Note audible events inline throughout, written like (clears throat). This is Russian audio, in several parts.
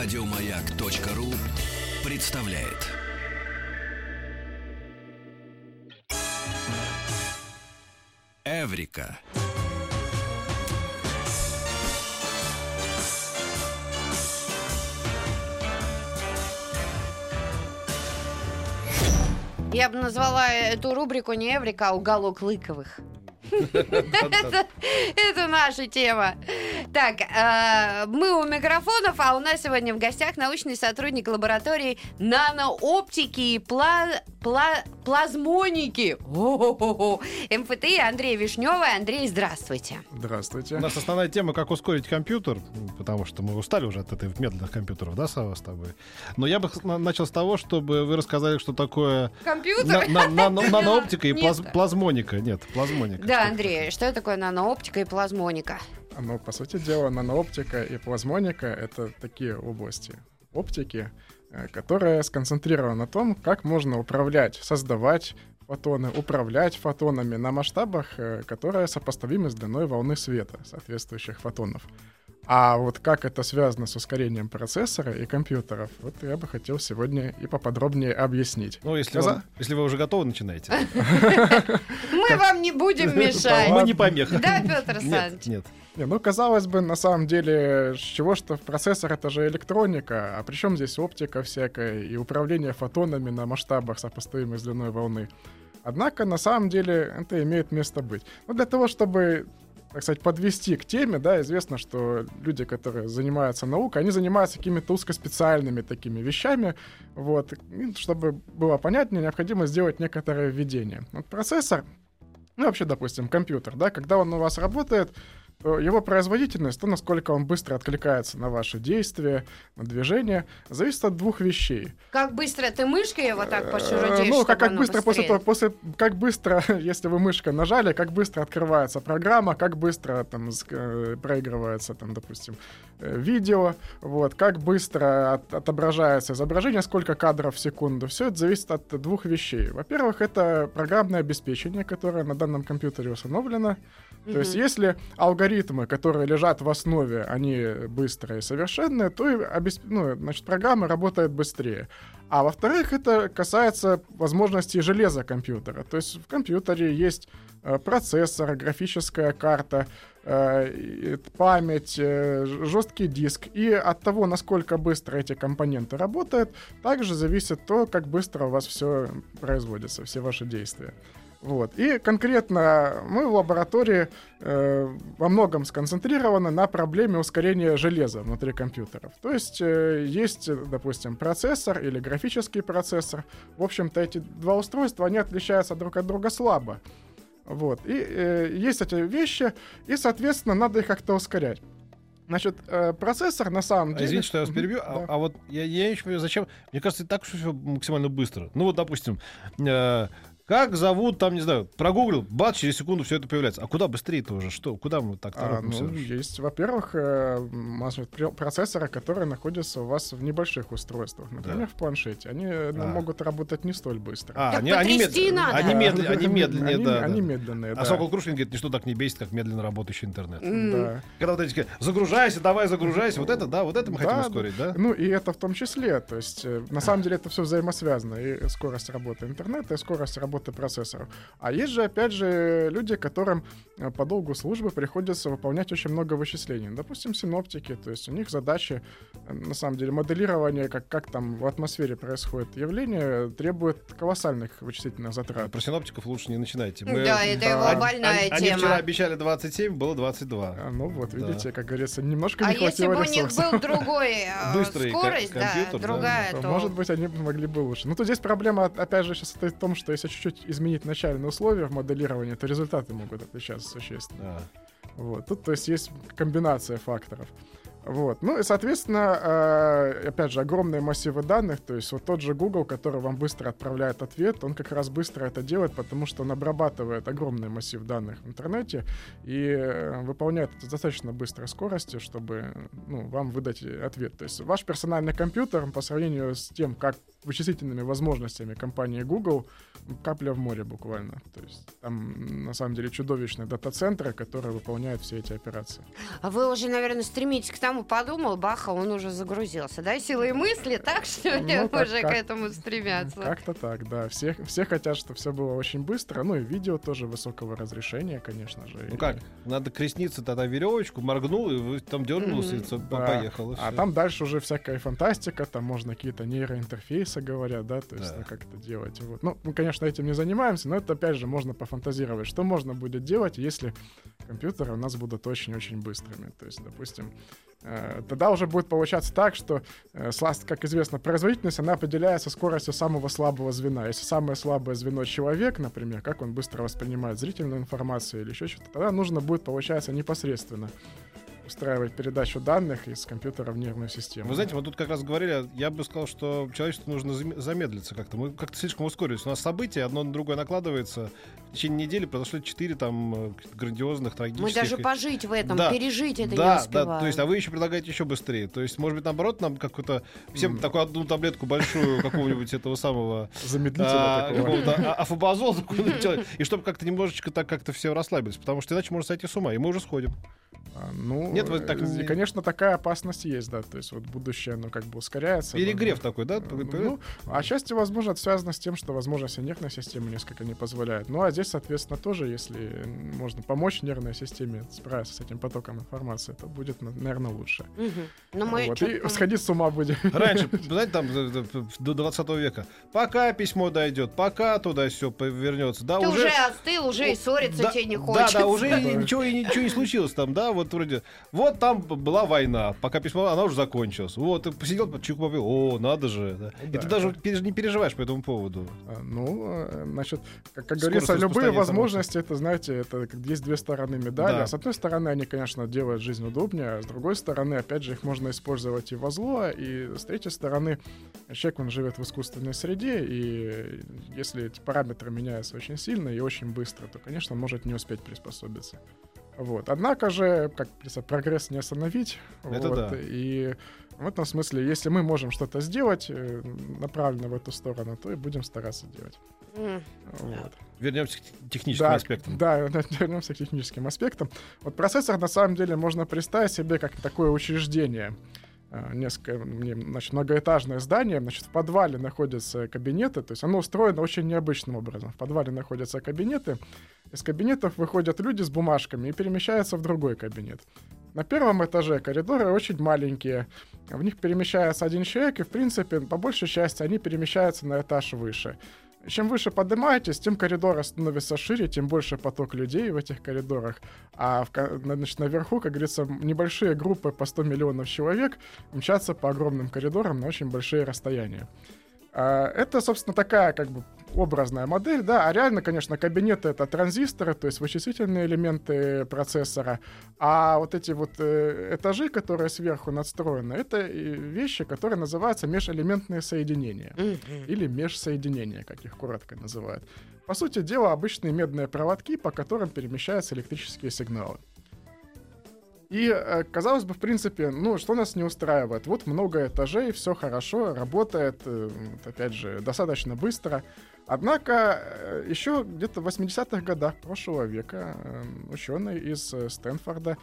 Радиомаяк.ру представляет. Эврика. Я бы назвала эту рубрику не Эврика, а уголок Лыковых. (laughs) Это наша тема. Так, э, мы у микрофонов, а у нас сегодня в гостях научный сотрудник лаборатории нанооптики и плазмоники МФТИ Андрей Вишневый. Андрей, здравствуйте. Здравствуйте. У нас основная тема, как ускорить компьютер, потому что мы устали уже от этих медленных компьютеров, да, Сава, с тобой? Но я бы начал с того, чтобы вы рассказали, что такое... Компьютер? (laughs) Нанооптика и плазмоника. Нет, плазмоника. Да, Андрей, что такое нанооптика и плазмоника? Ну, по сути дела, нанооптика и плазмоника — это такие области оптики, которая сконцентрирована на том, как можно управлять, создавать фотоны, управлять фотонами на масштабах, э, которые сопоставимы с длиной волны света соответствующих фотонов. А вот как это связано с ускорением процессора и компьютеров, вот я бы хотел сегодня и поподробнее объяснить. Ну, если, Каза... вам, если вы уже готовы, начинайте. (laughs) Мы вам не будем мешать. Мы не помеха. Да, Петр Александрович? Нет. Не, ну, казалось бы, на самом деле, с чего что процессор это же электроника, а причем здесь оптика всякая и управление фотонами на масштабах, сопоставимых с длиной волны. Однако, на самом деле, это имеет место быть. Но для того, чтобы так сказать, подвести к теме, да, известно, что люди, которые занимаются наукой, они занимаются какими-то узкоспециальными такими вещами, вот, и чтобы было понятнее, необходимо сделать некоторое введение. Вот процессор, ну, вообще, допустим, компьютер, да, когда он у вас работает, его производительность, то насколько он быстро откликается на ваши действия, на движение, зависит от двух вещей. Как быстро ты мышкой его так поширотишь, э, Ну, как, как быстро после того, после, как быстро, (laughs) если вы мышкой нажали, как быстро открывается программа, как быстро там э, проигрывается, там, допустим, э, видео, вот, как быстро от, отображается изображение, сколько кадров в секунду. Все это зависит от двух вещей. Во-первых, это программное обеспечение, которое на данном компьютере установлено. Mm-hmm. То есть, если алгоритмы, которые лежат в основе, они быстрые и совершенные, то и обесп... ну, значит, программа работает быстрее. А во-вторых, это касается возможностей железа компьютера. То есть в компьютере есть э, процессор, графическая карта, э, память, э, жесткий диск. И от того, насколько быстро эти компоненты работают, также зависит то, как быстро у вас все производится, все ваши действия. Вот. И конкретно мы в лаборатории э, во многом сконцентрированы на проблеме ускорения железа внутри компьютеров. То есть э, есть, допустим, процессор или графический процессор. В общем-то, эти два устройства, они отличаются друг от друга слабо. Вот. И э, есть эти вещи, и, соответственно, надо их как-то ускорять. Значит, э, процессор на самом деле... Извините, что я вас перебью, а, а вот я, я еще зачем... Мне кажется, и так все максимально быстро. Ну вот, допустим, э, как зовут, там, не знаю, прогуглил, бац, через секунду все это появляется. А куда быстрее-то уже? Что? Куда мы так торопимся? А, ну, есть, во-первых, э, процессоры, которые находятся у вас в небольших устройствах, например, да. в планшете. Они э, а. могут работать не столь быстро. А, они, они, мед... надо. они, медли... они медленнее, они, да. Они да. медленные, А Сокол Крушкин говорит, ничто так не бесит, как медленно работающий интернет. Mm. Да. Когда вот эти загружайся, давай загружайся, вот это, да, вот это мы да, хотим ускорить, да? Ну и это в том числе, то есть э, на самом деле это все взаимосвязано, и скорость работы интернета, и скорость работы процессоров. А есть же, опять же, люди, которым э, по долгу службы приходится выполнять очень много вычислений. Допустим, синоптики, то есть у них задачи, э, на самом деле, моделирование, как, как там в атмосфере происходит явление, требует колоссальных вычислительных затрат. Про синоптиков лучше не начинайте. Мы... Да, это его больная они, тема. Они вчера обещали 27, было 22. А, ну вот, видите, да. как говорится, немножко не а хватило А если бы у них был другой (laughs) э, Быстрый скорость, компьютер, да, другая, то... то... Может быть, они могли бы лучше. Ну, то здесь проблема, опять же, сейчас в том, что если чуть-чуть изменить начальные условия, условия в моделировании, то результаты могут отличаться существенно. Да. Вот. Тут, то есть, есть комбинация факторов. Вот. Ну и, соответственно, э, опять же, огромные массивы данных, то есть вот тот же Google, который вам быстро отправляет ответ, он как раз быстро это делает, потому что он обрабатывает огромный массив данных в интернете и э, выполняет это с достаточно быстрой скоростью, чтобы ну, вам выдать ответ. То есть ваш персональный компьютер по сравнению с тем, как вычислительными возможностями компании Google, капля в море буквально. То есть там на самом деле чудовищные дата-центры, которые выполняют все эти операции. А вы уже, наверное, стремитесь к тому, там и подумал, баха, он уже загрузился. Да, силой мысли, так что Ну, как- уже как- к этому стремятся. Как-то так, да. Все, все хотят, чтобы все было очень быстро. Ну и видео тоже высокого разрешения, конечно же. Ну И- как, надо крестница тогда веревочку, моргнул, и вы там дернулся, и всё, Да. поехал. и А там дальше уже всякая фантастика, там можно какие-то нейроинтерфейсы говорят, да, то есть Да. ну, как это делать. Вот. Ну, мы, конечно, этим не занимаемся, но это, опять же, можно пофантазировать, что можно будет делать, если компьютеры у нас будут очень-очень быстрыми. То есть, допустим, тогда уже будет получаться так, что, э, как известно, производительность, она определяется скоростью самого слабого звена. Если самое слабое звено человек, например, как он быстро воспринимает зрительную информацию или еще что-то, тогда нужно будет, получается, непосредственно устраивать передачу данных из компьютера в нервную систему. Вы знаете, мы тут как раз говорили, я бы сказал, что человечеству нужно зам- замедлиться как-то. Мы как-то слишком ускорились. У нас события одно на другое накладывается. В течение недели произошло четыре там э, грандиозных, трагических. Мы даже пожить в этом, Да. пережить это не да, успеваем. да, то есть, а вы еще предлагаете еще быстрее. То есть, может быть, наоборот, нам какую-то всем М. такую одну таблетку большую (laughs) какого-нибудь этого самого Замедлителя а, такого. какого-то а- (laughs) афобазола (laughs) и чтобы как-то немножечко так как-то все расслабились, потому что иначе можно сойти с ума, и мы уже сходим. А, Ну, Нет, вы так э, не- конечно, такая опасность есть, да. То есть вот будущее, оно как бы ускоряется. Перегрев такой, да? Ну, отчасти, возможно, это связано с тем, что возможности нервной системы несколько не позволяют. Ну, а здесь, соответственно, тоже, если можно помочь нервной системе справиться с этим потоком информации, то будет, наверное, лучше. Мгм. Ну, мы Вот, И сходить с ума будем. Раньше, (laughs) знаете, там э, э, до 20 века, пока письмо дойдет, пока туда все повернется, да, Ты уже... уже остыл, уже и ссориться да, тебе не да, хочется. да, уже и ничего, и ничего не случилось там, да, вот вроде. Вот там была война, пока письмо, она уже закончилась. Вот, ты посидел, чайку попил, о, надо же. да. И Да, ты даже да. не переживаешь по этому поводу. А, Ну, э, значит, как, как говорится, любые возможности, это, знаете, это есть две стороны медали. Да. А С одной стороны, они, конечно, делают жизнь удобнее, а с другой стороны, опять же, их можно использовать и во зло, и с третьей стороны, человек, он живет в искусственной среде, и если эти параметры меняются очень сильно и очень быстро, то, конечно, он может не успеть приспособиться. Вот. Однако же, как говорится, прогресс не остановить. Это вот, да. И в этом смысле, если мы можем что-то сделать э, направленно в эту сторону, то и будем стараться делать. М. Вот. Вернемся к те- техническим Да, аспектам. Да, (laughs) вернемся к техническим аспектам. Вот процессор на самом деле можно представить себе как такое учреждение. А, Несколько, мне, значит, многоэтажное здание, значит, в подвале находятся кабинеты, то есть оно устроено очень необычным образом. В подвале находятся кабинеты, из кабинетов выходят люди с бумажками и перемещаются в другой кабинет. На первом этаже коридоры очень маленькие, в них перемещается один человек, и, в принципе, по большей части они перемещаются на этаж выше. Чем выше поднимаетесь, тем коридоры становятся шире, тем больше поток людей в этих коридорах. А в, значит, наверху, как говорится, небольшие группы по 100 миллионов человек мчатся по огромным коридорам на очень большие расстояния. А, Это, собственно, такая как бы образная модель, да, а реально, конечно, кабинеты это транзисторы, то есть вычислительные элементы процессора, а вот эти вот э, этажи, которые сверху надстроены, это вещи, которые называются межэлементные соединения или межсоединения, как их коротко называют. По сути дела, обычные медные проводки, по которым перемещаются электрические сигналы. И, э, казалось бы, в принципе, ну, что нас не устраивает? Вот много этажей, все хорошо, работает, э, опять же, достаточно быстро. Однако, э, еще где-то в 80-х годах прошлого века ученый из Стэнфорда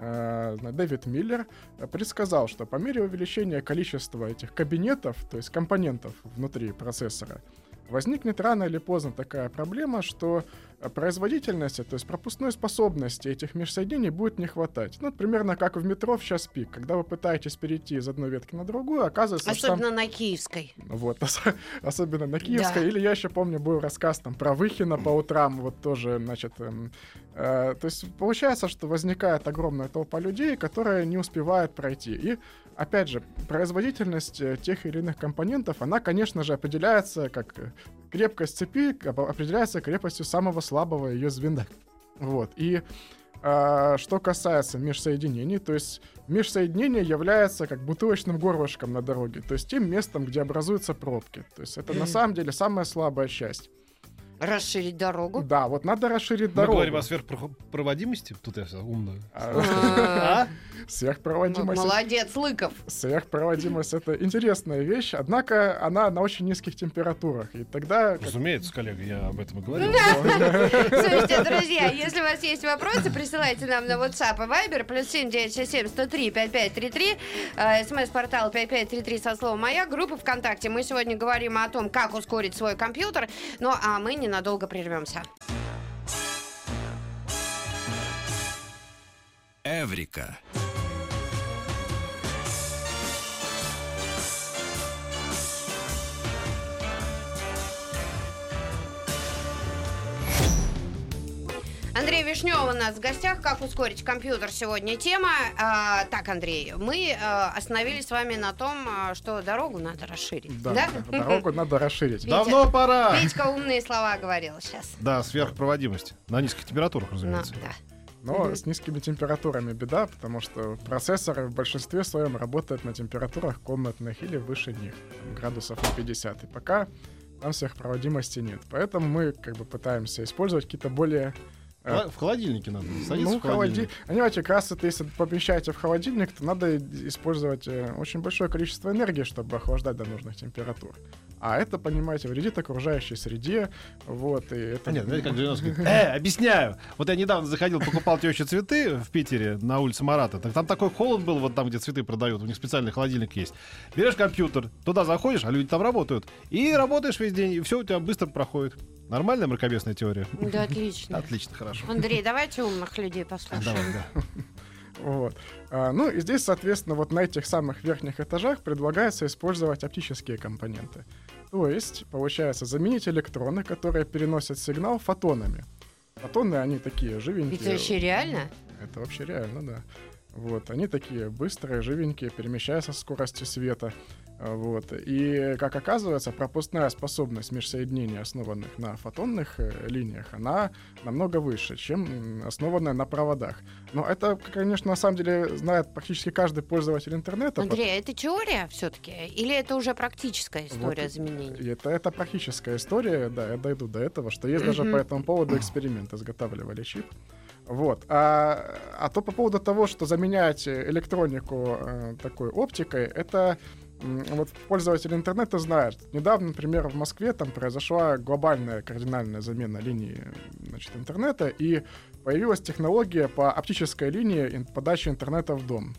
Дэвид Миллер предсказал, что по мере увеличения количества этих кабинетов, то есть компонентов внутри процессора, возникнет рано или поздно такая проблема, что производительности, то есть пропускной способности этих межсоединений будет не хватать. Ну, примерно как в метро в час пик. Когда вы пытаетесь перейти из одной ветки на другую, оказывается, что там... Особенно на Киевской. Вот, ос- (laughs) особенно на Киевской. Да. Или я еще помню, был рассказ там про Выхина по утрам, вот тоже, значит, эм, э, то есть получается, что возникает огромная толпа людей, которая не успевает пройти. И, опять же, производительность э, тех или иных компонентов, она, конечно же, определяется как э, крепкость цепи, определяется крепостью самого слабого ее звена. Вот, и а, что касается межсоединений, то есть межсоединение является как бутылочным горлышком на дороге, то есть тем местом, где образуются пробки. То есть это на самом деле самая слабая часть. Расширить дорогу. Да, вот надо расширить Мы дорогу. говорим о сверхпроводимости. Тут я умно. Сверхпроводимость. Молодец, Лыков. Сверхпроводимость это интересная вещь, однако она на очень низких температурах. И тогда как- Разумеется, коллега, я об этом и говорил. Слушайте, друзья, если у вас есть вопросы, присылайте нам на WhatsApp и Viber, плюс 7967 103 5533, э, смс-портал 5533 со словом «Моя», группа ВКонтакте. Мы сегодня говорим о том, как ускорить свой компьютер, ну а мы ненадолго прервемся. Эврика. Андрей Вишнев у нас в гостях. Как ускорить компьютер сегодня тема. А, так, Андрей, мы а, остановились с вами на том, а, что дорогу надо расширить. Да, (laughs) дорогу надо расширить. Давно пора! Петька умные слова говорил сейчас. Да, сверхпроводимость. На низких температурах, Ну, разумеется. да. Но Мгм. с низкими температурами беда, потому что процессоры в большинстве своем работают на температурах комнатных или выше них, там, градусов на 50. И пока там сверхпроводимости нет. Поэтому мы как бы пытаемся использовать какие-то более В холодильнике надо. Садиться ну, в холодильник. холоди- Понимаете, как раз это если помещаете в холодильник, то надо использовать э, очень большое количество энергии, чтобы охлаждать до нужных температур. А это, понимаете, вредит окружающей среде. Вот, и это... А нет, знаете, как 90 (laughs) говорит, э, объясняю. Вот я недавно заходил, покупал теще цветы в Питере на улице Марата. Так там такой холод был, вот там, где цветы продают, у них специальный холодильник есть. Берешь компьютер, туда заходишь, а люди там работают. И работаешь весь день, и все у тебя быстро проходит. Нормальная мракобесная теория? Да, отлично. Отлично, хорошо. Андрей, давайте умных людей послушаем. Давай, да. (laughs) Вот. А, ну и здесь, соответственно, вот на этих самых верхних этажах предлагается использовать оптические компоненты. То есть, получается, заменить электроны, которые переносят сигнал фотонами. Фотоны, они такие живенькие. Это вообще реально? Это вообще реально, да. Вот, они такие быстрые, живенькие, перемещаются со скоростью света. Вот. И, как оказывается, пропускная способность межсоединений, основанных на фотонных э, линиях, она намного выше, чем основанная на проводах. Но это, конечно, на самом деле знает практически каждый пользователь интернета. Андрей, а это теория все-таки? Или это уже практическая история Вот заменения? И это, это практическая история, да, я дойду до этого, что есть даже по этому поводу эксперимент, изготавливали чип. Вот. А, а то по поводу того, что заменять электронику э, такой оптикой, это вот пользователи интернета знают. Недавно, например, в Москве там произошла глобальная кардинальная замена линии значит, интернета, и появилась технология по оптической линии ин- подачи интернета в дом.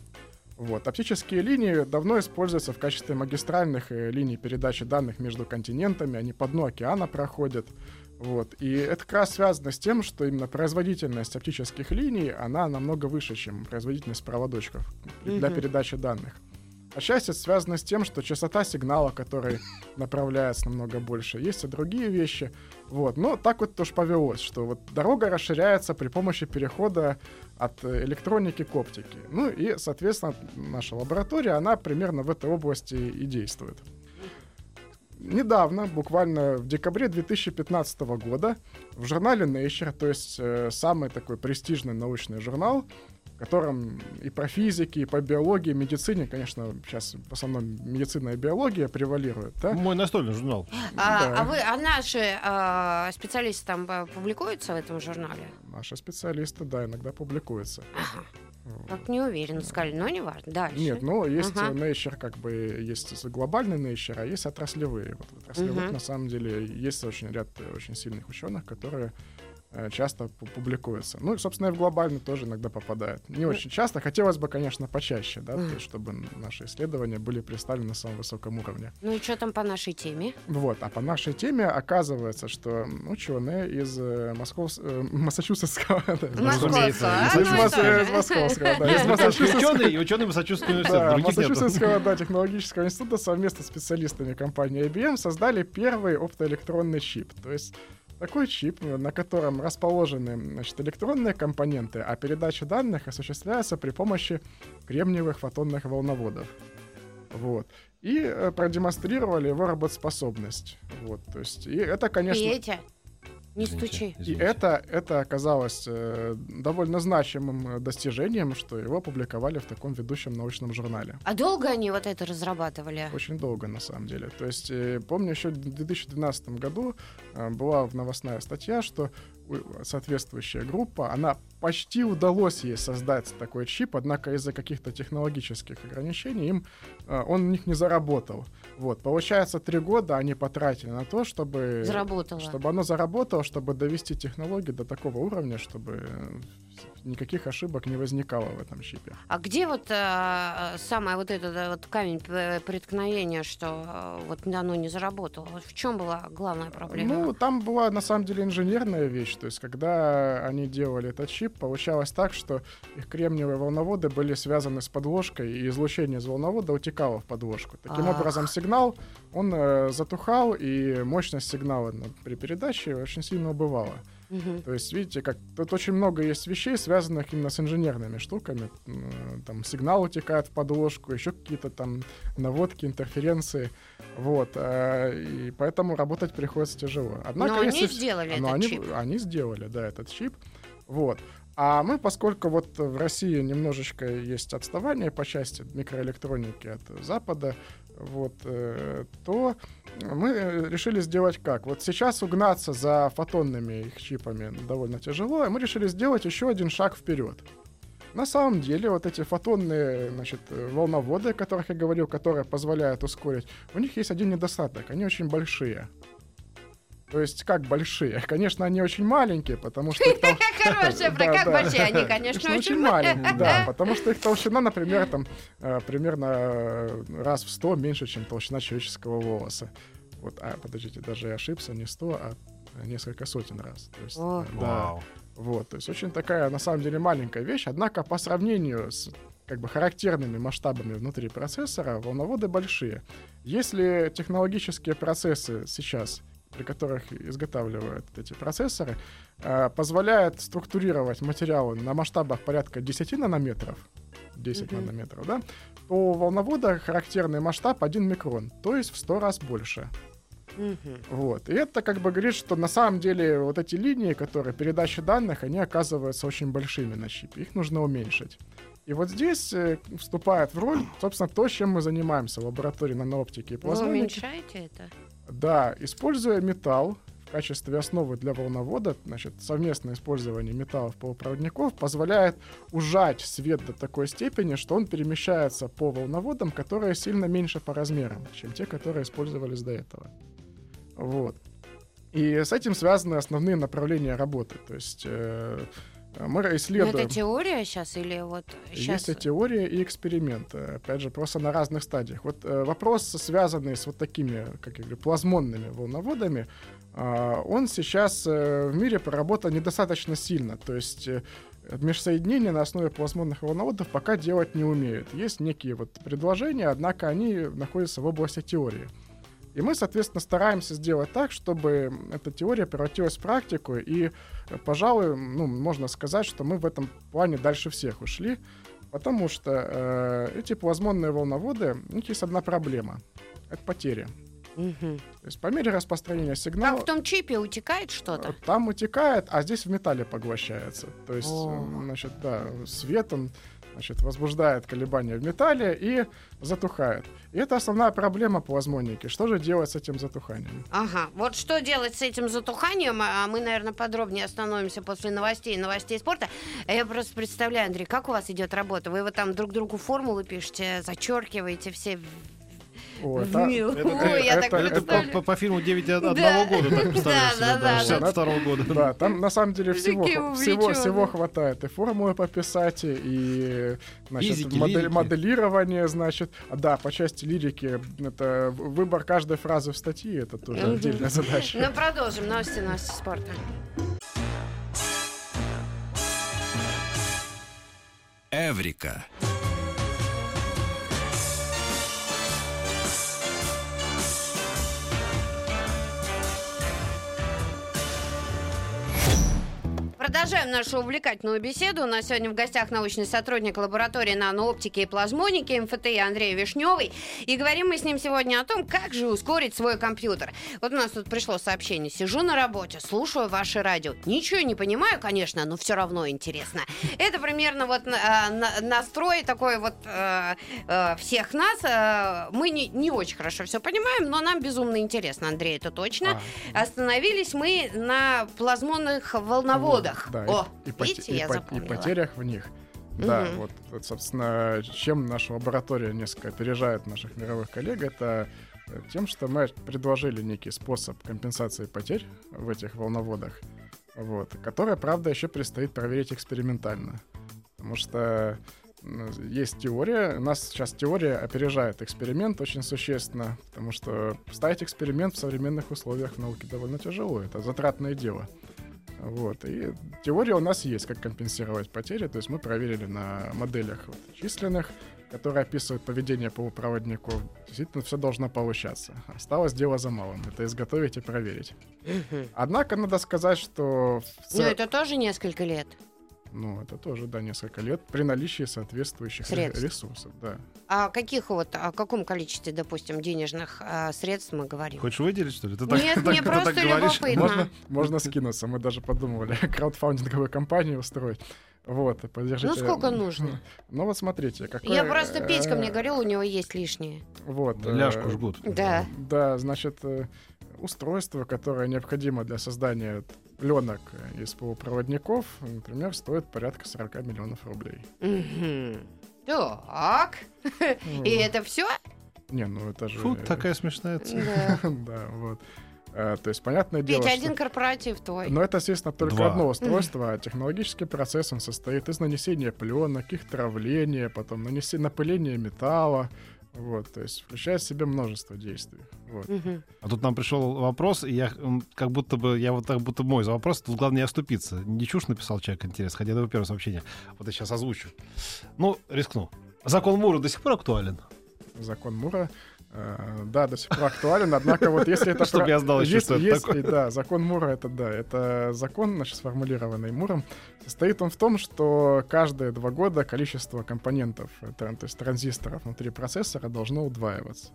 Вот. Оптические линии давно используются в качестве магистральных э, линий передачи данных между континентами, они по дну океана проходят. Вот. И это как раз связано с тем, что именно производительность оптических линий, она намного выше, чем производительность проводочков для передачи данных. Отчасти это связано с тем, что частота сигнала, который направляется намного больше. Есть и другие вещи. Вот. Но так вот тоже повелось, что вот дорога расширяется при помощи перехода от электроники к оптике. Ну и, соответственно, наша лаборатория, она примерно в этой области и действует. Недавно, буквально в декабре 2015 года, в журнале Nature, то есть э, самый такой престижный научный журнал, в котором и про физики, и по биологии, медицине, конечно, сейчас в основном медицина и биология превалируют, да? Мой настольный журнал. А, Да. а вы, а наши а, специалисты там а, публикуются в этом журнале? Наши специалисты, да, иногда публикуются. Ага. Как не уверенно сказали, но не важно. Дальше. Нет, ну есть Ага. Nature, как бы есть глобальный Nature, а есть отраслевые. Вот в отраслевых Мгм. на самом деле есть очень ряд э, очень сильных ученых, которые часто пу- публикуются. Ну и, собственно, и в глобальный тоже иногда попадают. Не очень часто, хотелось бы, конечно, почаще, да, то есть, чтобы наши исследования были представлены на самом высоком уровне. Ну и что там по нашей теме? Вот, а по нашей теме оказывается, что ученые из э, Москов... э, Массачусетского... (laughs) Московского, а? Из Ну из Московского, да, из (laughs) Массачусетского. ученые и ученые Массачусетского университета. Массачусетского да, технологического института совместно с специалистами компании IBM создали первый оптоэлектронный чип. То есть такой чип, на котором расположены значит, электронные компоненты, а передача данных осуществляется при помощи кремниевых фотонных волноводов. Вот. И э, продемонстрировали его работоспособность. Вот, то есть, и это, конечно... Петя, Не Извините, стучи. И это, это оказалось э, довольно значимым э, достижением, что его опубликовали в таком ведущем научном журнале. А долго они вот это разрабатывали? Очень долго, на самом деле. То есть, э, помню, еще в 2012 году э, была новостная статья, что соответствующая группа, она почти удалось ей создать такой чип, однако из-за каких-то технологических ограничений им, э, он у них не заработал. Вот, получается, три года они потратили на то, чтобы... Заработала. Чтобы оно заработало, чтобы довести технологию до такого уровня, чтобы э, никаких ошибок не возникало в этом чипе. А где вот э, самое вот это да, вот камень преткновения, что э, вот оно не заработало? Вот в чем была главная проблема? Ну, там была на самом деле инженерная вещь. То есть, когда они делали этот чип, получалось так, что их кремниевые волноводы были связаны с подложкой, и излучение из волновода утекало в подложку. Таким Ах. образом, сигнал, он э, затухал, и мощность сигнала ну, при передаче очень сильно убывала. То есть, видите, как тут очень много есть вещей, связанных именно с инженерными штуками. Там сигнал утекает в подложку, еще какие-то там наводки, интерференции. Вот. э, И поэтому работать приходится тяжело. Однако, Но они если вс- сделали но этот они, чип. они сделали, да, этот чип. Вот. А мы, поскольку вот в России немножечко есть отставание по части микроэлектроники от Запада, вот, э, то мы э, решили сделать как? Вот сейчас угнаться за фотонными их чипами довольно тяжело, и мы решили сделать еще один шаг вперед. На самом деле, вот эти фотонные значит, волноводы, о которых я говорил, которые позволяют ускорить, у них есть один недостаток. Они очень большие. То есть, как большие? (laughs) Конечно, они очень маленькие, потому что их тол- (laughs) Хорошая, (laughs) как большие они, конечно, очень маленькие, да, потому что их толщина, например, там э, примерно э, раз в 100 меньше, чем толщина человеческого волоса. Вот, а, подождите, даже я ошибся, не 100, а несколько сотен раз. То есть, О. э, да, Вау. вот, то есть очень такая, на самом деле, маленькая вещь, однако по сравнению с как бы характерными масштабами внутри процессора волноводы большие. Если технологические процессы сейчас при которых изготавливают эти процессоры, э, позволяют структурировать материалы на масштабах порядка 10 нанометров, 10 Мгм. нанометров, да, то у волновода характерный масштаб 1 микрон, то есть в 100 раз больше. Мгм. Вот. И это как бы говорит, что на самом деле вот эти линии, которые передачи данных, они оказываются очень большими на чипе. Их нужно уменьшить. И вот здесь э, вступает в роль, собственно, то, чем мы занимаемся в лаборатории нанооптики и Вы плазмоники. уменьшаете это? Да, используя металл в качестве основы для волновода, значит, совместное использование металлов полупроводников позволяет ужать свет до такой степени, что он перемещается по волноводам, которые сильно меньше по размерам, чем те, которые использовались до этого. Вот. И с этим связаны основные направления работы. То есть э, мы исследуем... это теория сейчас или вот сейчас? Есть и теория, и эксперименты. Опять же, просто на разных стадиях. Вот э, вопрос, связанный с вот такими, как я говорю, плазмонными волноводами, а, он сейчас э, в мире проработан недостаточно сильно. То есть э, межсоединения на основе плазмонных волноводов пока делать не умеют. Есть некие вот предложения, однако они находятся в области теории. И мы, соответственно, стараемся сделать так, чтобы эта теория превратилась в практику. И, пожалуй, ну, можно сказать, что мы в этом плане дальше всех ушли. Потому что э, эти плазмонные волноводы, у них есть одна проблема. Это потери. Мгм. То есть по мере распространения сигнала... Как в том чипе утекает что-то? Там утекает, а здесь в металле поглощается. То есть, О. значит, да, свет он значит, возбуждает колебания в металле и затухает. И это основная проблема плазмоники. Что же делать с этим затуханием? Ага, вот что делать с этим затуханием, а мы, наверное, подробнее остановимся после новостей, новостей спорта. А Я просто представляю, Андрей, как у вас идет работа? Вы вот там друг другу формулы пишете, зачеркиваете все О, в это- это- Ой, я так это- Это по, по- по фильму 9 от Да. одного года, так представляешь Да, да, да, да. 62 года. Да, там на самом деле всего, всего, всего хватает. И формулы пописать, и значит, Физики, модель- лирики. моделирование, значит. А, да, по части лирики, это выбор каждой фразы в статье, это тоже отдельная задача. Ну, продолжим. Новости, новости спорта. Эврика. Продолжаем нашу увлекательную беседу. У нас сегодня в гостях научный сотрудник лаборатории нанооптики и плазмоники МФТИ Андрей Вишневый. И говорим мы с ним сегодня о том, как же ускорить свой компьютер. Вот у нас тут пришло сообщение. Сижу на работе, слушаю ваше радио. Ничего не понимаю, конечно, но все равно интересно. Это примерно вот э, настрой такой вот э, э, всех нас. Э, мы не, не очень хорошо все понимаем, но нам безумно интересно, Андрей, это точно. А. Остановились мы на плазмонных волноводах. Да, О, и, видите, и, я и, и потерях в них. Да, вот, вот, собственно, чем наша лаборатория несколько опережает наших мировых коллег, это тем, что мы предложили некий способ компенсации потерь в этих волноводах, вот, который, правда, еще предстоит проверить экспериментально. Потому что есть теория. У нас сейчас теория опережает эксперимент очень существенно, потому что ставить эксперимент в современных условиях в науке довольно тяжело. Это затратное дело. Вот. И теория у нас есть, как компенсировать потери. То есть мы проверили на моделях вот, численных, которые описывают поведение полупроводнику. Действительно, все должно получаться. Осталось дело за малым. Это изготовить и проверить. Однако надо сказать, что... В... Но это тоже несколько лет. Ну, это тоже, да, несколько лет при наличии соответствующих средств. ресурсов, да. А каких вот, о каком количестве, допустим, денежных а, средств мы говорим? Хочешь выделить, что ли? Ты Нет, так, мне так, просто так любопытно. Можно, можно скинуться. Мы даже подумывали (laughs) краудфандинговую компанию устроить. Вот, поддержите. Ну, сколько нужно? (laughs) Ну, вот смотрите. Какое... Я просто Петька мне говорил, у него есть лишние. Вот. Ляжку жгут. Да. Да, значит, э, устройство, которое необходимо для создания пленок из полупроводников, например, стоит порядка 40 миллионов рублей. Так. И это все? Не, ну это же... Фу, такая смешная цифра. Да, (laughs) вот. А, то есть, понятное дело, Ведь один корпоратив твой. Но это, естественно, только Два. одно устройство. А технологический процесс, он состоит из нанесения пленок, их травления, потом нанесения, напыления металла, вот, то есть включает в себя множество действий. Вот. Угу. А тут нам пришел вопрос, и я как будто бы, я вот так будто мой за вопрос, тут главное не оступиться. Не чушь написал человек, интересно, хотя это его первое сообщение. Вот я сейчас озвучу. Ну, рискну. Закон Мура до сих пор актуален? Закон Мура да, до сих пор актуален, однако вот если это... (laughs) Чтобы я знал еще, что это такое. Да, закон Мура, это да, это закон, значит, сформулированный Муром. Состоит он в том, что каждые два года количество компонентов, то есть транзисторов внутри процессора должно удваиваться.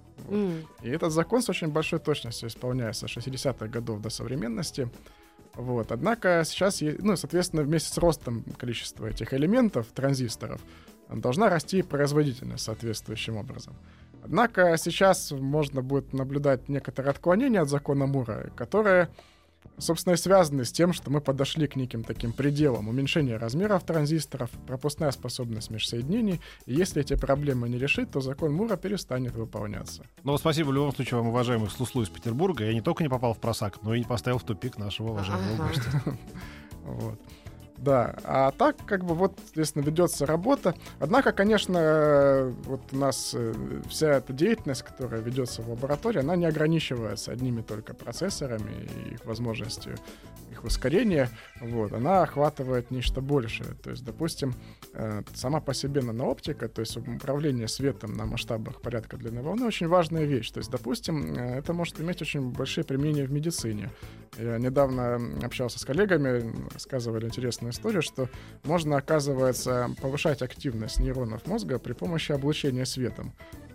И этот закон с очень большой точностью исполняется с 60-х годов до современности. Вот. Однако сейчас, ну, соответственно, вместе с ростом количества этих элементов, транзисторов, должна расти производительность соответствующим образом. Однако сейчас можно будет наблюдать некоторые отклонения от закона Мура, которые, собственно, и связаны с тем, что мы подошли к неким таким пределам уменьшения размеров транзисторов, пропускная способность межсоединений. И если эти проблемы не решить, то закон Мура перестанет выполняться. Ну, спасибо в любом случае вам, уважаемый Слуслу из Петербурга. Я не только не попал в просак, но и не поставил в тупик нашего уважаемого гостя. (laughs) Вот. Да, а так, как бы, вот, естественно, ведется работа. Однако, конечно, вот у нас э, вся эта деятельность, которая ведется в лаборатории, она не ограничивается одними только процессорами и их возможностью их ускорения. Вот, она охватывает нечто большее. То есть, допустим, э, сама по себе нанооптика, то есть управление светом на масштабах порядка длины волны, очень важная вещь. То есть, допустим, э, это может иметь очень большие применения в медицине. Я недавно общался с коллегами, рассказывали интересную историю, что можно, оказывается, повышать активность нейронов мозга при помощи облучения светом.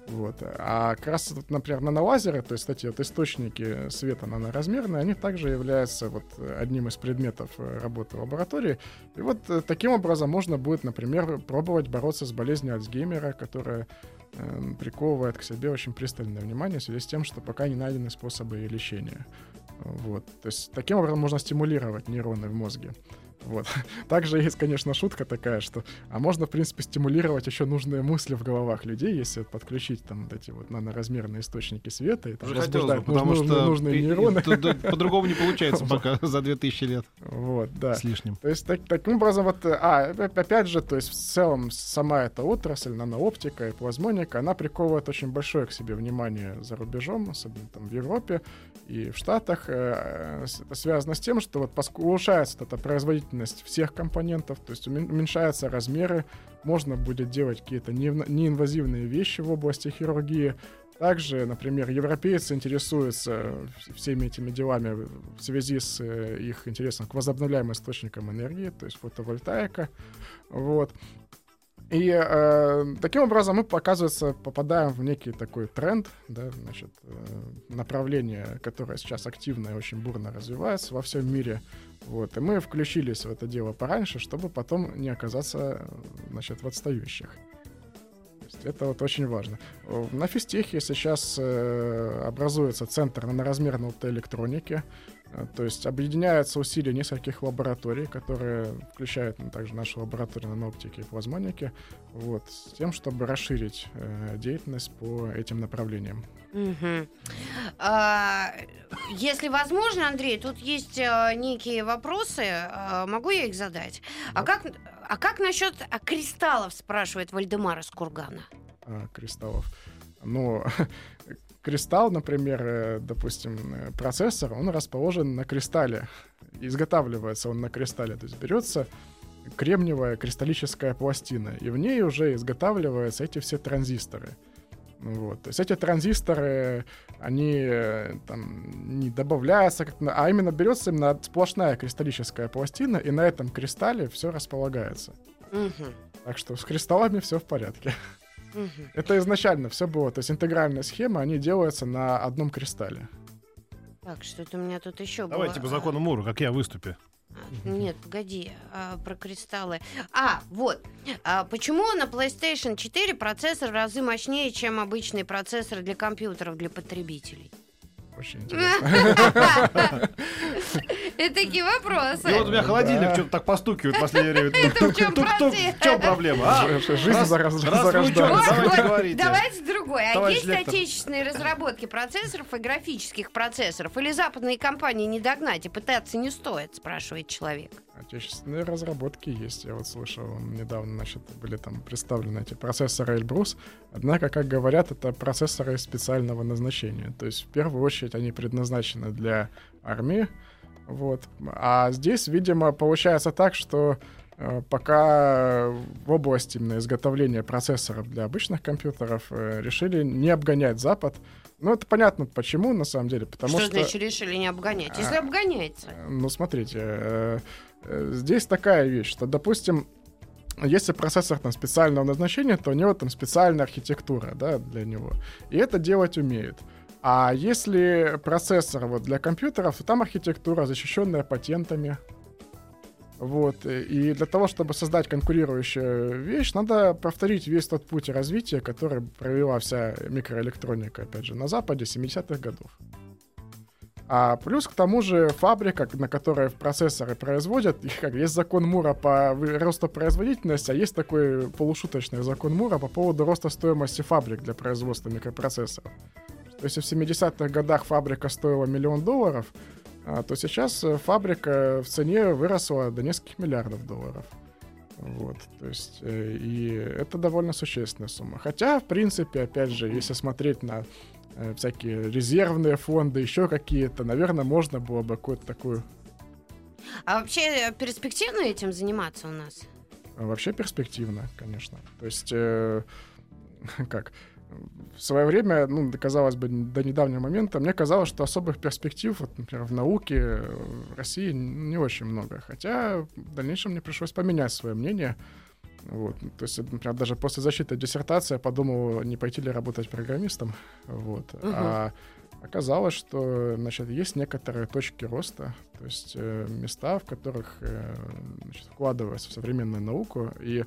Вот. А как раз, вот, например, нанолазеры, то есть эти вот источники света наноразмерные, они также являются вот одним из предметов э, работы лаборатории. И вот э, таким образом можно будет, например, пробовать бороться с болезнью Альцгеймера, которая э, приковывает к себе очень пристальное внимание в связи с тем, что пока не найдены способы ее лечения. Вот. То есть таким образом можно стимулировать нейроны в мозге. Вот. (laughs) Также есть, конечно, шутка такая, что а можно, в принципе, стимулировать еще нужные мысли в головах людей, если подключить там вот эти вот наноразмерные источники света и там, возбуждать потому нужные, что нужные нейроны. По-другому не получается (laughs) пока за 2000 лет. Вот, да. С лишним. То есть так, таким образом вот, а, опять же, то есть в целом сама эта отрасль, нанооптика и плазмоника, она приковывает очень большое к себе внимание за рубежом, особенно там в Европе и в Штатах. Э, это связано с тем, что вот улучшается эта производительность производительность всех компонентов, то есть уменьшаются размеры, можно будет делать какие-то неинвазивные вещи в области хирургии, Также, например, европейцы интересуются всеми этими делами в связи с э, их интересом к возобновляемым источникам энергии, то есть фотовольтаика. Вот. И э, таким образом мы, оказывается, попадаем в некий такой тренд, да, значит, э, направление, которое сейчас активно и очень бурно развивается во всем мире. Вот, и мы включились в это дело пораньше, чтобы потом не оказаться значит, в отстающих. Это вот очень важно. На физтехе сейчас э, образуется центр наноразмерной оптоэлектроники. Э, то есть объединяются усилия нескольких лабораторий, которые включают ну, также нашу лабораторию наноптики и плазмоники, вот, с тем, чтобы расширить э, деятельность по этим направлениям. Мгм. А, если возможно, Андрей, тут есть э, некие вопросы. а, могу я их задать? А Да. как, а как насчет а, кристаллов, спрашивает Вальдемар из Кургана? а, кристаллов. Ну, (laughs) кристалл, например, э, допустим, э, процессор, он расположен на кристалле. Изготавливается он на кристалле. То есть берется кремниевая кристаллическая пластина, и в ней уже изготавливаются эти все транзисторы. Вот. То есть эти транзисторы, они э, там не добавляются, как а именно берется именно сплошная кристаллическая пластина, и на этом кристалле все располагается. Мгм, Так что с кристаллами все в порядке. Это изначально все было. То есть интегральная схема, они делаются на одном кристалле. Так, что-то у меня тут еще было. Давайте по закону Мура, как я выступе. А, Нет, погоди, а, про кристаллы. А, вот. А, почему на PlayStation 4 процессор в разы мощнее, чем обычные процессоры для компьютеров для потребителей? Очень (laughs) интересно. Это такие вопросы. И вот у меня холодильник что-то так постукивает в последнее время. (laughs) Это в чем проблема? А? Жизнь зарождается. давайте другое. А есть отечественные разработки процессоров и графических процессоров? Или западные компании не догнать и пытаться не стоит, спрашивает человек. Отечественные разработки есть. Я вот слышал, недавно, значит, были там представлены эти процессоры Эльбрус. Однако, как говорят, это процессоры специального назначения. То есть, в первую очередь, они предназначены для армии. Вот. А здесь, видимо, получается так, что э, пока в области именно изготовления процессоров для обычных компьютеров э, решили не обгонять Запад. Ну, это понятно почему, на самом деле. Потому что, что, значит решили не обгонять? Если А, обгоняется. Э, Ну, смотрите, здесь такая вещь, что, допустим, если процессор там специального назначения, то у него там специальная архитектура, да, для него. И это делать умеет. А если процессор вот для компьютеров, то там архитектура, защищенная патентами. Вот. И для того, чтобы создать конкурирующую вещь, надо повторить весь тот путь развития, который провела вся микроэлектроника, опять же, на Западе 70-х годов. А плюс к тому же фабрика, на которой процессоры производят, их как есть закон Мура по росту производительности, а есть такой полушуточный закон Мура по поводу роста стоимости фабрик для производства микропроцессоров. То есть в 70-х годах фабрика стоила миллион долларов, а, то сейчас э, фабрика в цене выросла до нескольких миллиардов долларов. Вот, то есть, э, и это довольно существенная сумма. Хотя, в принципе, опять же, если смотреть на э, всякие резервные фонды, еще какие-то, наверное, можно было бы какую-то такую А вообще перспективно этим заниматься у нас? вообще перспективно, конечно. То есть, э, (laughs) как, в свое время, ну, казалось бы, до недавнего момента, мне казалось, что особых перспектив, вот, например, в науке в России не очень много. Хотя в дальнейшем мне пришлось поменять свое мнение. Вот. То есть, например, даже после защиты диссертации я подумал, не пойти ли работать программистом. Вот. Мгм. А оказалось, что значит, есть некоторые точки роста, то есть э, места, в которых э, значит, вкладывается в современную науку, и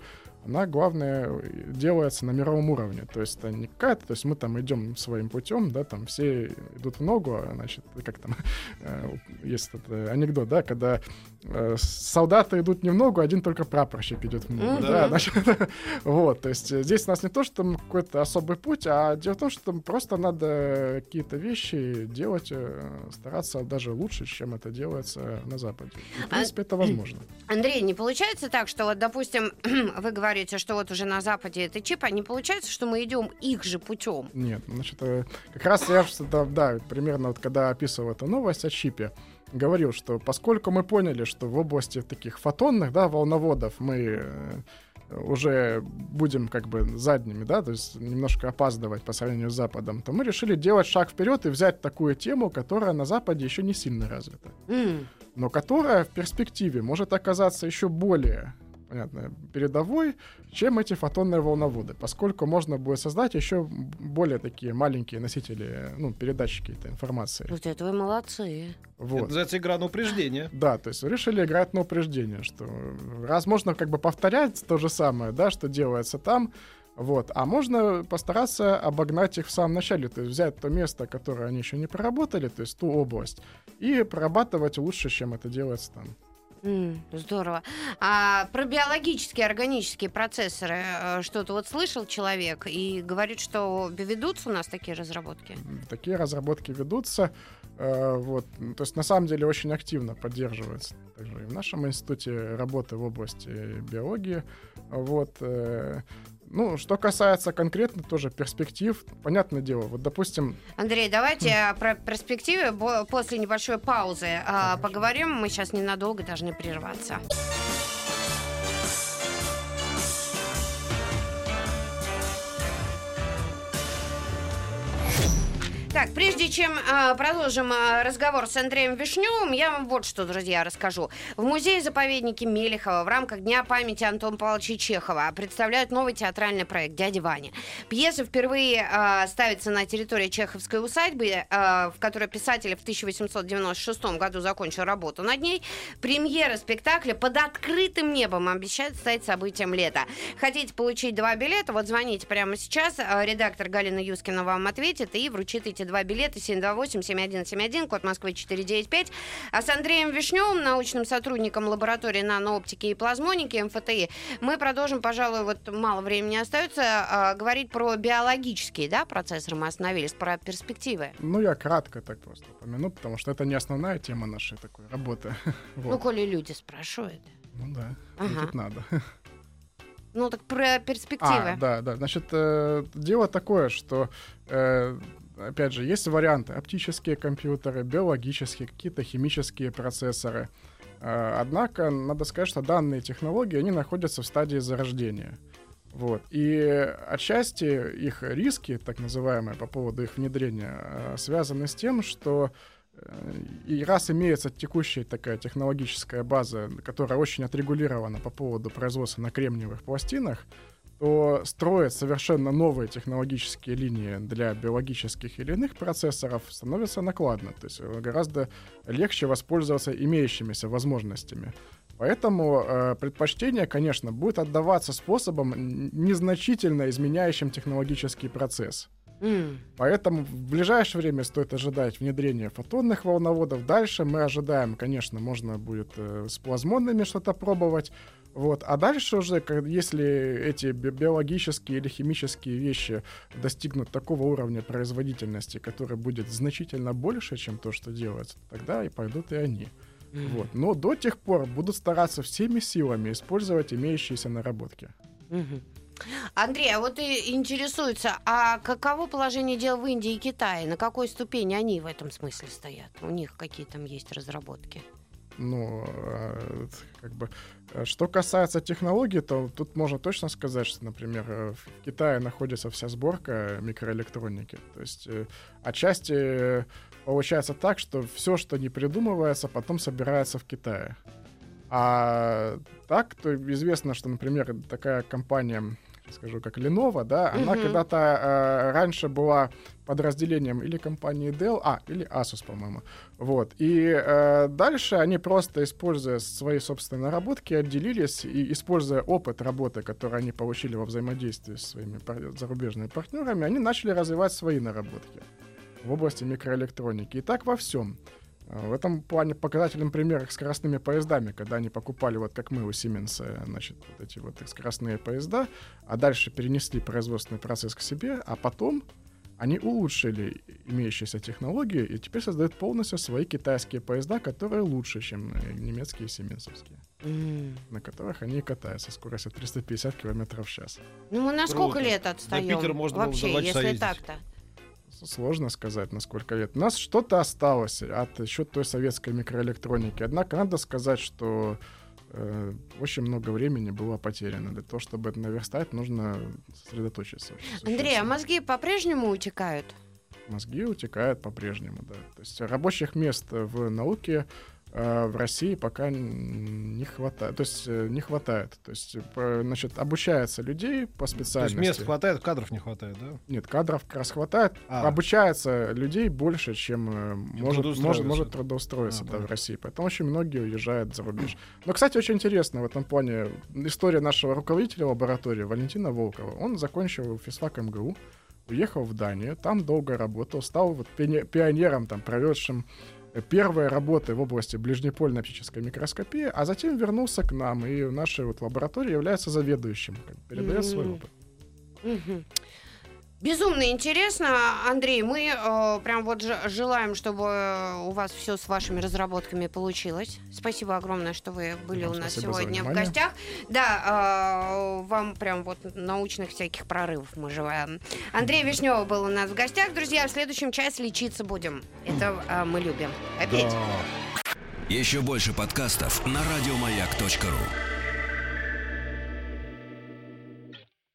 она, главное, делается на мировом уровне. То есть это не какая-то, то есть мы там идем своим путем, да, там все идут в ногу, а, значит, как там, (laughs) э, есть этот э, анекдот, да, когда э, солдаты идут не в ногу, один только прапорщик идет в ногу. Да, значит, (laughs) вот, то есть здесь у нас не то, что там какой-то особый путь, а дело в том, что там просто надо какие-то вещи делать, стараться даже лучше, чем это делается на Западе. И, в А- принципе, это возможно. Андрей, не получается так, что вот, допустим, (clears throat) вы говорите, что вот уже на Западе это чип, а не получается, что мы идем их же путем? Нет, значит, э, как раз я да, да, примерно вот когда описывал эту новость о чипе, говорил, что поскольку мы поняли, что в области таких фотонных, да, волноводов мы э, уже будем как бы задними, да, то есть немножко опаздывать по сравнению с Западом, то мы решили делать шаг вперед и взять такую тему, которая на Западе еще не сильно развита, М. но которая в перспективе может оказаться еще более понятно, передовой, чем эти фотонные волноводы, поскольку можно будет создать еще более такие маленькие носители, ну, передатчики этой информации. Вот это вы молодцы. Это Вот. называется игра на упреждение. Да, то есть решили играть на упреждение, что раз можно как бы повторять то же самое, да, что делается там, вот, а можно постараться обогнать их в самом начале, то есть взять то место, которое они еще не проработали, то есть ту область, и прорабатывать лучше, чем это делается там. М, Здорово. А про биологические, органические процессоры э, что-то вот слышал человек и говорит, что ведутся у нас такие разработки? Такие разработки ведутся, э, вот, ну, то есть на самом деле очень активно поддерживается также и в нашем институте работы в области биологии, вот, э, ну, что касается конкретно тоже перспектив, понятное дело, вот, допустим, Андрей, давайте про перспективы после небольшой паузы э, поговорим. Мы сейчас ненадолго должны прерваться. Так, прежде чем э, продолжим э, разговор с Андреем Вишневым, я вам вот что, друзья, расскажу. В музее-заповеднике Мелехова в рамках Дня памяти Антона Павловича Чехова представляют новый театральный проект «Дядя Ваня». Пьеса впервые э, ставится на территории Чеховской усадьбы, э, в которой писатель в 1896 году закончил работу над ней. Премьера спектакля под открытым небом обещает стать событием лета. Хотите получить два билета? Вот звоните прямо сейчас. Редактор Галина Юскина вам ответит и вручит эти два билета 728-7171, код Москвы 495. А с Андреем Вишневым, научным сотрудником лаборатории нанооптики и плазмоники МФТИ, мы продолжим, пожалуй, вот мало времени остается, а, говорить про биологические да, процессоры. Мы остановились, про перспективы. ну, я кратко так просто упомяну, потому что это не основная тема нашей такой работы. (laughs) Ну, Вот. коли люди спрашивают. Ну да, Ага. тут надо. Ну, так про перспективы. А, да, да. Значит, э, дело такое, что, э, опять же, есть варианты. Оптические компьютеры, биологические, какие-то химические процессоры. Э, однако, надо сказать, что данные технологии, они находятся в стадии зарождения. Вот. И отчасти их риски, так называемые, по поводу их внедрения, э, связаны с тем, что э, и раз имеется текущая такая технологическая база, которая очень отрегулирована по поводу производства на кремниевых пластинах, то строить совершенно новые технологические линии для биологических или иных процессоров становится накладно. То есть э, гораздо легче воспользоваться имеющимися возможностями. Поэтому э, предпочтение, конечно, будет отдаваться способом незначительно изменяющим технологический процесс. М. Поэтому в ближайшее время стоит ожидать внедрения фотонных волноводов. Дальше мы ожидаем, конечно, можно будет э, с плазмонными что-то пробовать. Вот. А дальше уже, если эти би- биологические или химические вещи достигнут такого уровня производительности, который будет значительно больше, чем то, что делается, тогда и пойдут и они. Вот. Но до тех пор будут стараться всеми силами использовать имеющиеся наработки. Мгм. Андрей, а вот и интересуется, а каково положение дел в Индии и Китае? На какой ступени они в этом смысле стоят? У них какие там есть разработки? Ну, э, как бы, э, что касается технологий, то тут можно точно сказать, что, например, э, в Китае находится вся сборка микроэлектроники. То есть э, отчасти э, получается так, что все, что не придумывается, потом собирается в Китае. А так, то известно, что, например, такая компания, скажу, как Lenovo, да, она Мгм. когда-то э, раньше была подразделением или компании Dell, а, или Asus, по-моему. Вот. И э, дальше они просто, используя свои собственные наработки, отделились и, используя опыт работы, который они получили во взаимодействии с своими пар- зарубежными партнерами, они начали развивать свои наработки в области микроэлектроники. И так во всем. Э, В этом плане показательным пример их скоростными поездами, когда они покупали, вот как мы у Siemens, значит, вот эти вот их скоростные поезда, а дальше перенесли производственный процесс к себе, а потом они улучшили имеющиеся технологии и теперь создают полностью свои китайские поезда, которые лучше, чем э, немецкие и сименсовские, М. на которых они катаются скоростью 350 км в час. Ну, мы на сколько Круто. лет До отстаем? Питера можно было Вообще, за два часа если ездить. так-то. Сложно сказать, на сколько лет. У нас что-то осталось от еще той советской микроэлектроники. Однако надо сказать, что э, очень много времени было потеряно. Для того, чтобы это наверстать, нужно сосредоточиться. Андрей, а мозги по-прежнему утекают? Мозги утекают по-прежнему, да. То есть рабочих мест в науке в России пока не хватает. То есть э, не хватает. То есть, э, значит, обучается людей по То специальности. есть мест хватает, кадров не хватает, да? Нет, кадров как раз хватает. А. Обучается людей больше, чем э, может, может, трудоустроиться. может трудоустроиться А, да, в. России. Поэтому очень многие уезжают за рубеж. Но, кстати, очень интересно в этом плане история нашего руководителя лаборатории Валентина Волкова. Он закончил физфак МГУ, уехал в Данию, там долго работал, стал вот пионе- пионером, там, проведшим э, первые работы в области ближнепольной оптической микроскопии, а затем вернулся к нам и в нашей вот лаборатории является заведующим, передает свой М. опыт. Мгм. Безумно интересно, Андрей. Мы э, прям вот ж- желаем, чтобы э, у вас все с вашими разработками получилось. Спасибо огромное, что вы были Вам у нас сегодня в гостях. Да, э, вам прям вот научных всяких прорывов мы желаем. Андрей Вишнев был у нас в гостях, друзья. В следующем часе лечиться будем. Это э, мы любим. Опять. Да. Еще больше подкастов на радиомаяк.ру.